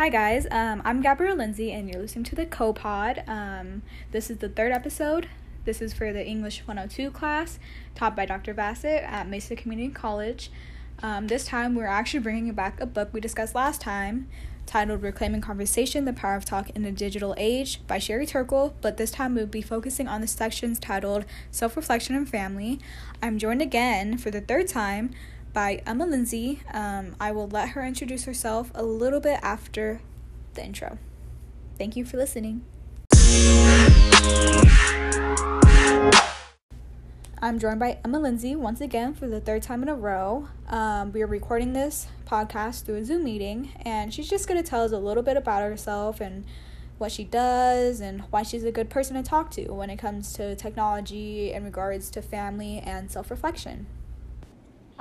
Hi guys, um, I'm Gabrielle Lindsey, and you're listening to the CoPod. Um, this is the third episode. This is for the English 102 class, taught by Dr. Bassett at Mesa Community College. Um, this time, we're actually bringing back a book we discussed last time, titled "Reclaiming Conversation: The Power of Talk in a Digital Age" by Sherry Turkle. But this time, we'll be focusing on the sections titled "Self-Reflection and Family." I'm joined again for the third time by Emma Lindsey. Um, I will let her introduce herself a little bit after the intro. Thank you for listening. I'm joined by Emma Lindsey once again for the third time in a row. Um, we are recording this podcast through a Zoom meeting, and she's just going to tell us a little bit about herself and what she does and why she's a good person to talk to when it comes to technology in regards to family and self reflection.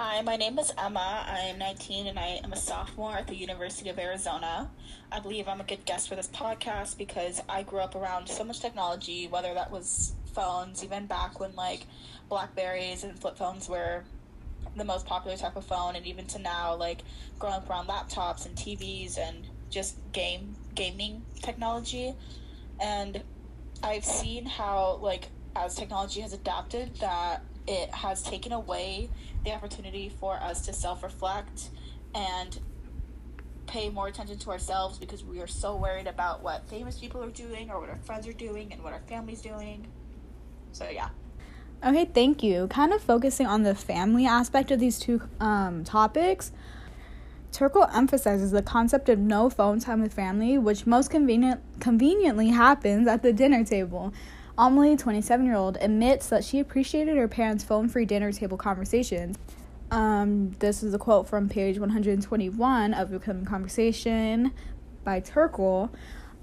Hi, my name is Emma. I am 19 and I am a sophomore at the University of Arizona. I believe I'm a good guest for this podcast because I grew up around so much technology, whether that was phones, even back when like Blackberries and flip phones were the most popular type of phone, and even to now, like growing up around laptops and TVs and just game gaming technology. And I've seen how like as technology has adapted that it has taken away the opportunity for us to self reflect and pay more attention to ourselves because we are so worried about what famous people are doing or what our friends are doing and what our family's doing. So, yeah. Okay, thank you. Kind of focusing on the family aspect of these two um, topics. Turkle emphasizes the concept of no phone time with family, which most convenient conveniently happens at the dinner table. Amelie, 27 year old, admits that she appreciated her parents' phone free dinner table conversations. Um, this is a quote from page 121 of Becoming Conversation by Turkle.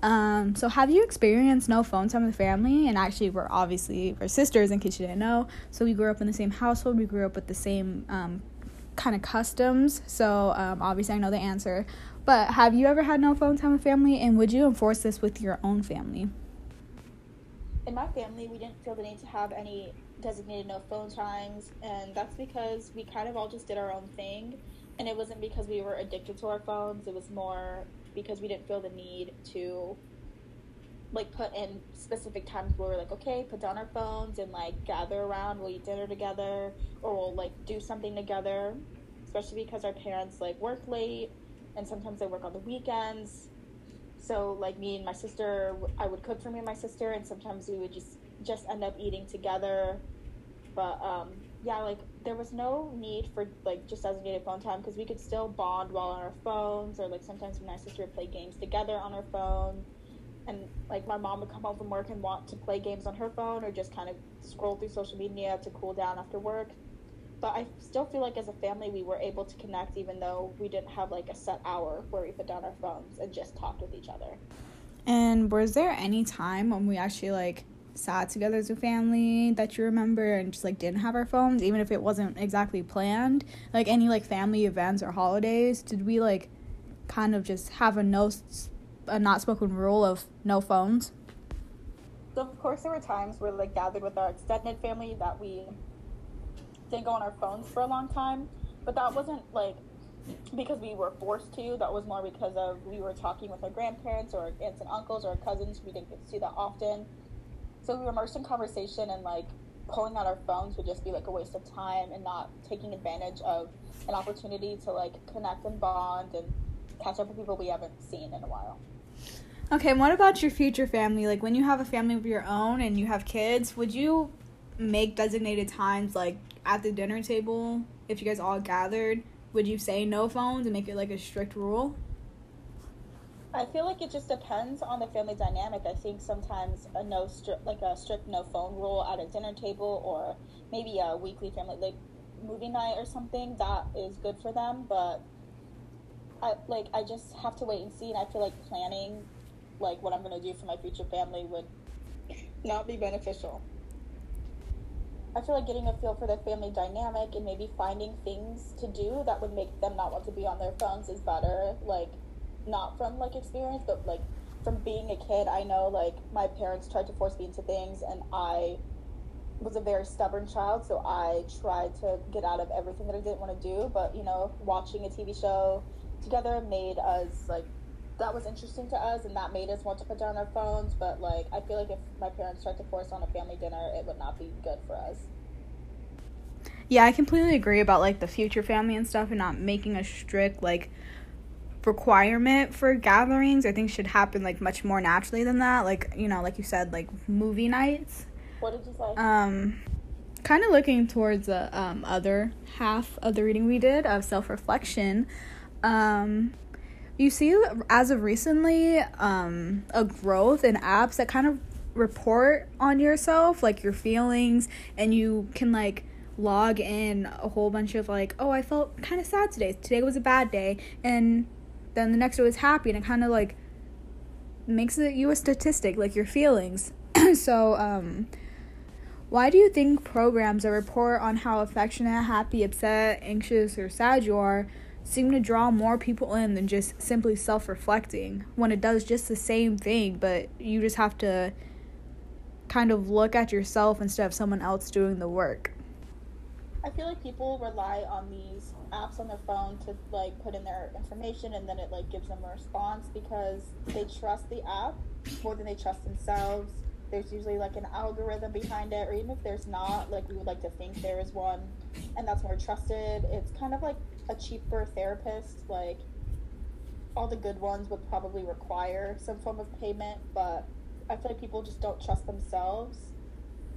Um, so have you experienced no phone time with family? And actually, we're obviously we're sisters in case you didn't know. So we grew up in the same household. We grew up with the same um, kind of customs. So um, obviously, I know the answer. But have you ever had no phone time with family? And would you enforce this with your own family? In my family, we didn't feel the need to have any designated no phone times, and that's because we kind of all just did our own thing. And it wasn't because we were addicted to our phones, it was more because we didn't feel the need to like put in specific times where we're like, okay, put down our phones and like gather around, we'll eat dinner together, or we'll like do something together. Especially because our parents like work late and sometimes they work on the weekends so like me and my sister, I would cook for me and my sister, and sometimes we would just just end up eating together. But um, yeah, like there was no need for like just designated phone time because we could still bond while on our phones, or like sometimes my sister would play games together on our phone. And like my mom would come home from work and want to play games on her phone, or just kind of scroll through social media to cool down after work but I still feel like as a family we were able to connect even though we didn't have like a set hour where we put down our phones and just talked with each other. And was there any time when we actually like sat together as a family that you remember and just like didn't have our phones even if it wasn't exactly planned? Like any like family events or holidays, did we like kind of just have a no a not spoken rule of no phones? So of course there were times where like gathered with our extended family that we didn't go on our phones for a long time. But that wasn't like because we were forced to. That was more because of we were talking with our grandparents or our aunts and uncles or our cousins. We didn't get to see that often. So we were immersed in conversation and like pulling out our phones would just be like a waste of time and not taking advantage of an opportunity to like connect and bond and catch up with people we haven't seen in a while. Okay, and what about your future family? Like when you have a family of your own and you have kids, would you make designated times like at the dinner table if you guys all gathered would you say no phones and make it like a strict rule? I feel like it just depends on the family dynamic. I think sometimes a no strict like a strict no phone rule at a dinner table or maybe a weekly family like movie night or something that is good for them but i like i just have to wait and see and i feel like planning like what i'm going to do for my future family would not be beneficial I feel like getting a feel for the family dynamic and maybe finding things to do that would make them not want to be on their phones is better. Like, not from like experience, but like from being a kid, I know like my parents tried to force me into things, and I was a very stubborn child, so I tried to get out of everything that I didn't want to do. But you know, watching a TV show together made us like that was interesting to us and that made us want to put down our phones. But like, I feel like if my parents tried to force on a family dinner, it would not be good for us. Yeah, I completely agree about like the future family and stuff and not making a strict like requirement for gatherings. I think should happen like much more naturally than that. Like, you know, like you said, like movie nights. What did you say? Um kind of looking towards the um, other half of the reading we did of self-reflection. Um you see as of recently um a growth in apps that kind of report on yourself, like your feelings and you can like log in a whole bunch of like, oh, I felt kind of sad today. Today was a bad day, and then the next day was happy, and it kind of like makes it you a statistic, like your feelings. so, um, why do you think programs that report on how affectionate, happy, upset, anxious, or sad you are seem to draw more people in than just simply self reflecting when it does just the same thing, but you just have to kind of look at yourself instead of someone else doing the work? I feel like people rely on these apps on their phone to like put in their information and then it like gives them a response because they trust the app more than they trust themselves. There's usually like an algorithm behind it, or even if there's not, like we would like to think there is one, and that's more trusted. It's kind of like a cheaper therapist. Like all the good ones would probably require some form of payment, but I feel like people just don't trust themselves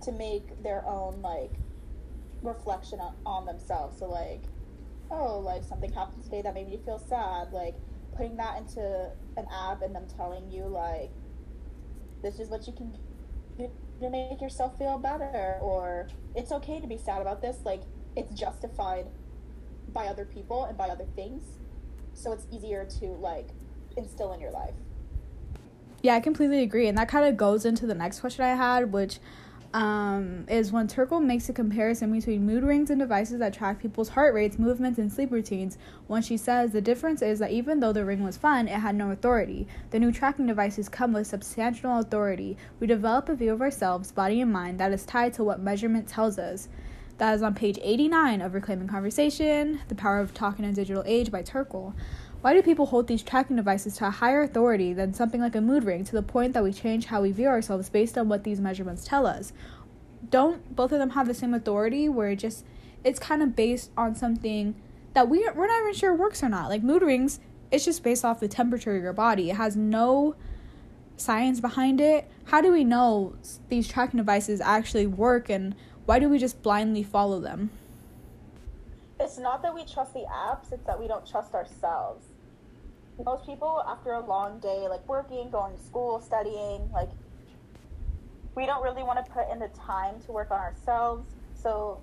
to make their own like reflection on, on themselves. So like, oh, like something happened today that made me feel sad. Like putting that into an app and them telling you like, this is what you can do to make yourself feel better, or it's okay to be sad about this. Like it's justified by other people and by other things, so it's easier to like instill in your life. Yeah, I completely agree, and that kind of goes into the next question I had, which um, is when Turkle makes a comparison between mood rings and devices that track people's heart rates, movements, and sleep routines. When she says the difference is that even though the ring was fun, it had no authority. The new tracking devices come with substantial authority. We develop a view of ourselves, body and mind, that is tied to what measurement tells us. That is on page 89 of Reclaiming Conversation The Power of Talking in a Digital Age by Turkle. Why do people hold these tracking devices to a higher authority than something like a mood ring to the point that we change how we view ourselves based on what these measurements tell us? Don't both of them have the same authority where it just it's kind of based on something that we we're not even sure works or not. Like mood rings, it's just based off the temperature of your body. It has no science behind it. How do we know these tracking devices actually work and why do we just blindly follow them? It's not that we trust the apps, it's that we don't trust ourselves most people after a long day like working going to school studying like we don't really want to put in the time to work on ourselves so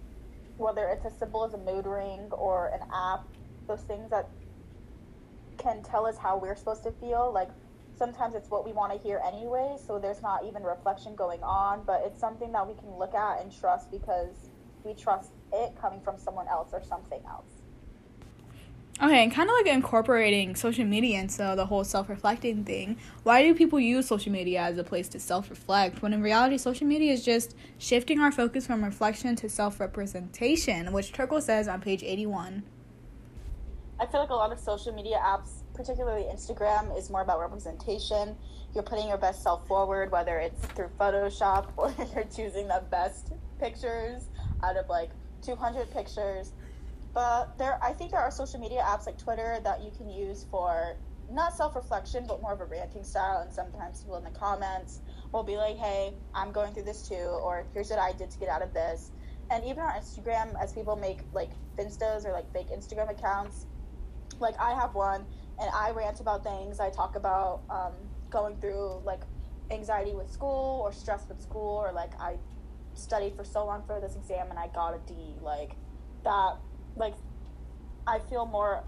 whether it's as simple as a mood ring or an app those things that can tell us how we're supposed to feel like sometimes it's what we want to hear anyway so there's not even reflection going on but it's something that we can look at and trust because we trust it coming from someone else or something else Okay, and kind of like incorporating social media into the whole self reflecting thing. Why do people use social media as a place to self reflect when in reality, social media is just shifting our focus from reflection to self representation, which Turkle says on page 81? I feel like a lot of social media apps, particularly Instagram, is more about representation. You're putting your best self forward, whether it's through Photoshop or you're choosing the best pictures out of like 200 pictures but there, I think there are social media apps like Twitter that you can use for not self-reflection, but more of a ranting style. And sometimes people in the comments will be like, "Hey, I'm going through this too," or "Here's what I did to get out of this." And even on Instagram, as people make like Finstas or like fake Instagram accounts, like I have one, and I rant about things. I talk about um, going through like anxiety with school or stress with school, or like I studied for so long for this exam and I got a D. Like that like I feel more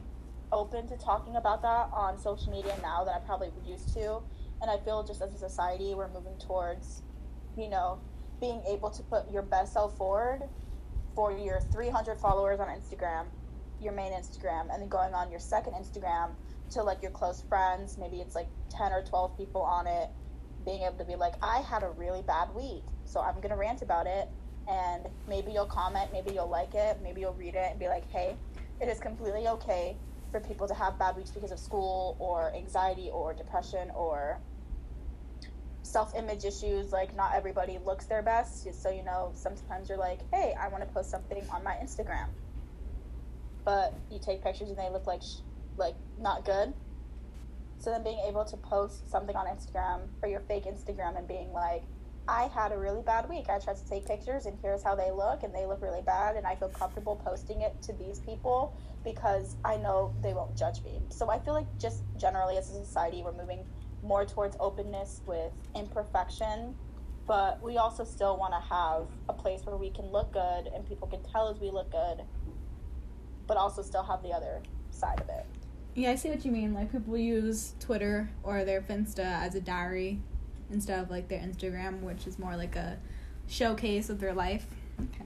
open to talking about that on social media now than I probably used to. And I feel just as a society, we're moving towards, you know, being able to put your best self forward for your 300 followers on Instagram, your main Instagram, and then going on your second Instagram to like your close friends. Maybe it's like 10 or 12 people on it. Being able to be like, I had a really bad week, so I'm going to rant about it and maybe you'll comment, maybe you'll like it, maybe you'll read it and be like, hey, it is completely okay for people to have bad weeks because of school or anxiety or depression or self image issues. Like, not everybody looks their best. So, you know, sometimes you're like, hey, I want to post something on my Instagram. But you take pictures and they look like, sh- like, not good. So then being able to post something on Instagram or your fake Instagram and being like, I had a really bad week. I tried to take pictures and here's how they look and they look really bad and I feel comfortable posting it to these people because I know they won't judge me. So I feel like just generally as a society we're moving more towards openness with imperfection, but we also still want to have a place where we can look good and people can tell us we look good, but also still have the other side of it. Yeah, I see what you mean. Like people use Twitter or their Finsta as a diary instead of like their Instagram, which is more like a showcase of their life. Okay.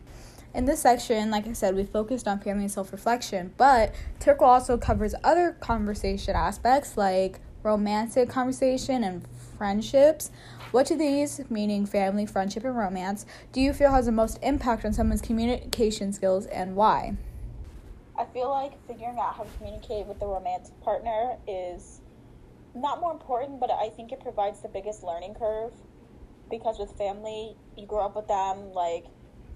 In this section, like I said, we focused on family and self reflection, but Turkle also covers other conversation aspects like romantic conversation and friendships. Which of these, meaning family, friendship, and romance, do you feel has the most impact on someone's communication skills and why? I feel like figuring out how to communicate with the romantic partner is not more important, but I think it provides the biggest learning curve because with family, you grow up with them like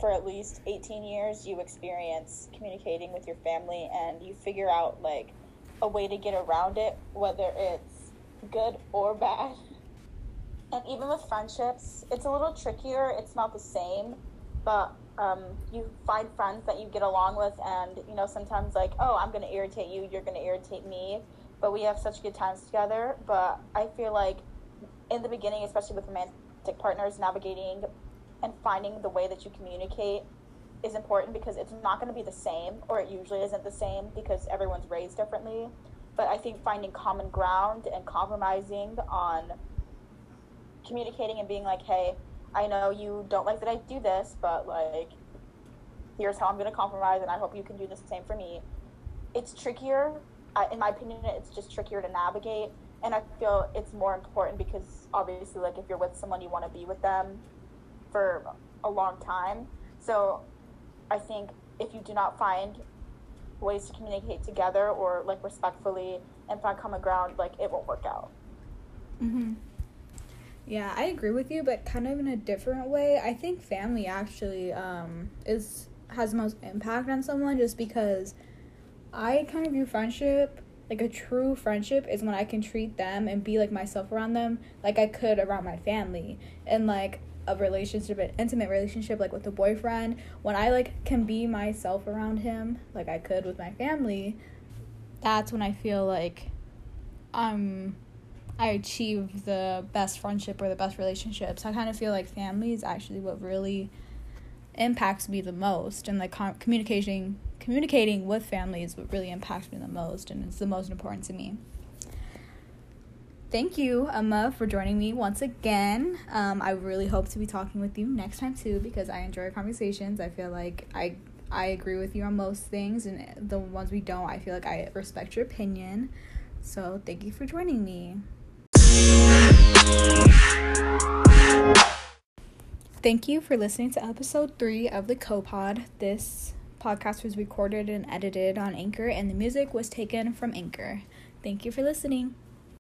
for at least 18 years, you experience communicating with your family and you figure out like a way to get around it, whether it's good or bad. And even with friendships, it's a little trickier. It's not the same, but um, you find friends that you get along with, and you know sometimes like, oh, I'm gonna irritate you, you're gonna irritate me, but we have such good times together. But I feel like in the beginning, especially with romantic partners, navigating and finding the way that you communicate is important because it's not going to be the same, or it usually isn't the same because everyone's raised differently. But I think finding common ground and compromising on communicating and being like, hey, I know you don't like that I do this, but like, here's how I'm going to compromise, and I hope you can do the same for me. It's trickier. I, in my opinion, it's just trickier to navigate. And I feel it's more important because obviously, like, if you're with someone, you want to be with them for a long time. So I think if you do not find ways to communicate together or like respectfully and find common ground, like it won't work out. Mhm. Yeah, I agree with you, but kind of in a different way. I think family actually um is has the most impact on someone just because I kind of view friendship like a true friendship is when I can treat them and be like myself around them like I could around my family. And like a relationship an intimate relationship like with a boyfriend when i like can be myself around him like i could with my family that's when i feel like i'm i achieve the best friendship or the best relationships i kind of feel like family is actually what really impacts me the most and like com- communicating communicating with family is what really impacts me the most and it's the most important to me thank you, Emma, for joining me once again. Um, I really hope to be talking with you next time too because I enjoy conversations. I feel like I I agree with you on most things, and the ones we don't, I feel like I respect your opinion. So thank you for joining me. Thank you for listening to episode three of the CoPod. This podcast was recorded and edited on Anchor, and the music was taken from Anchor. Thank you for listening.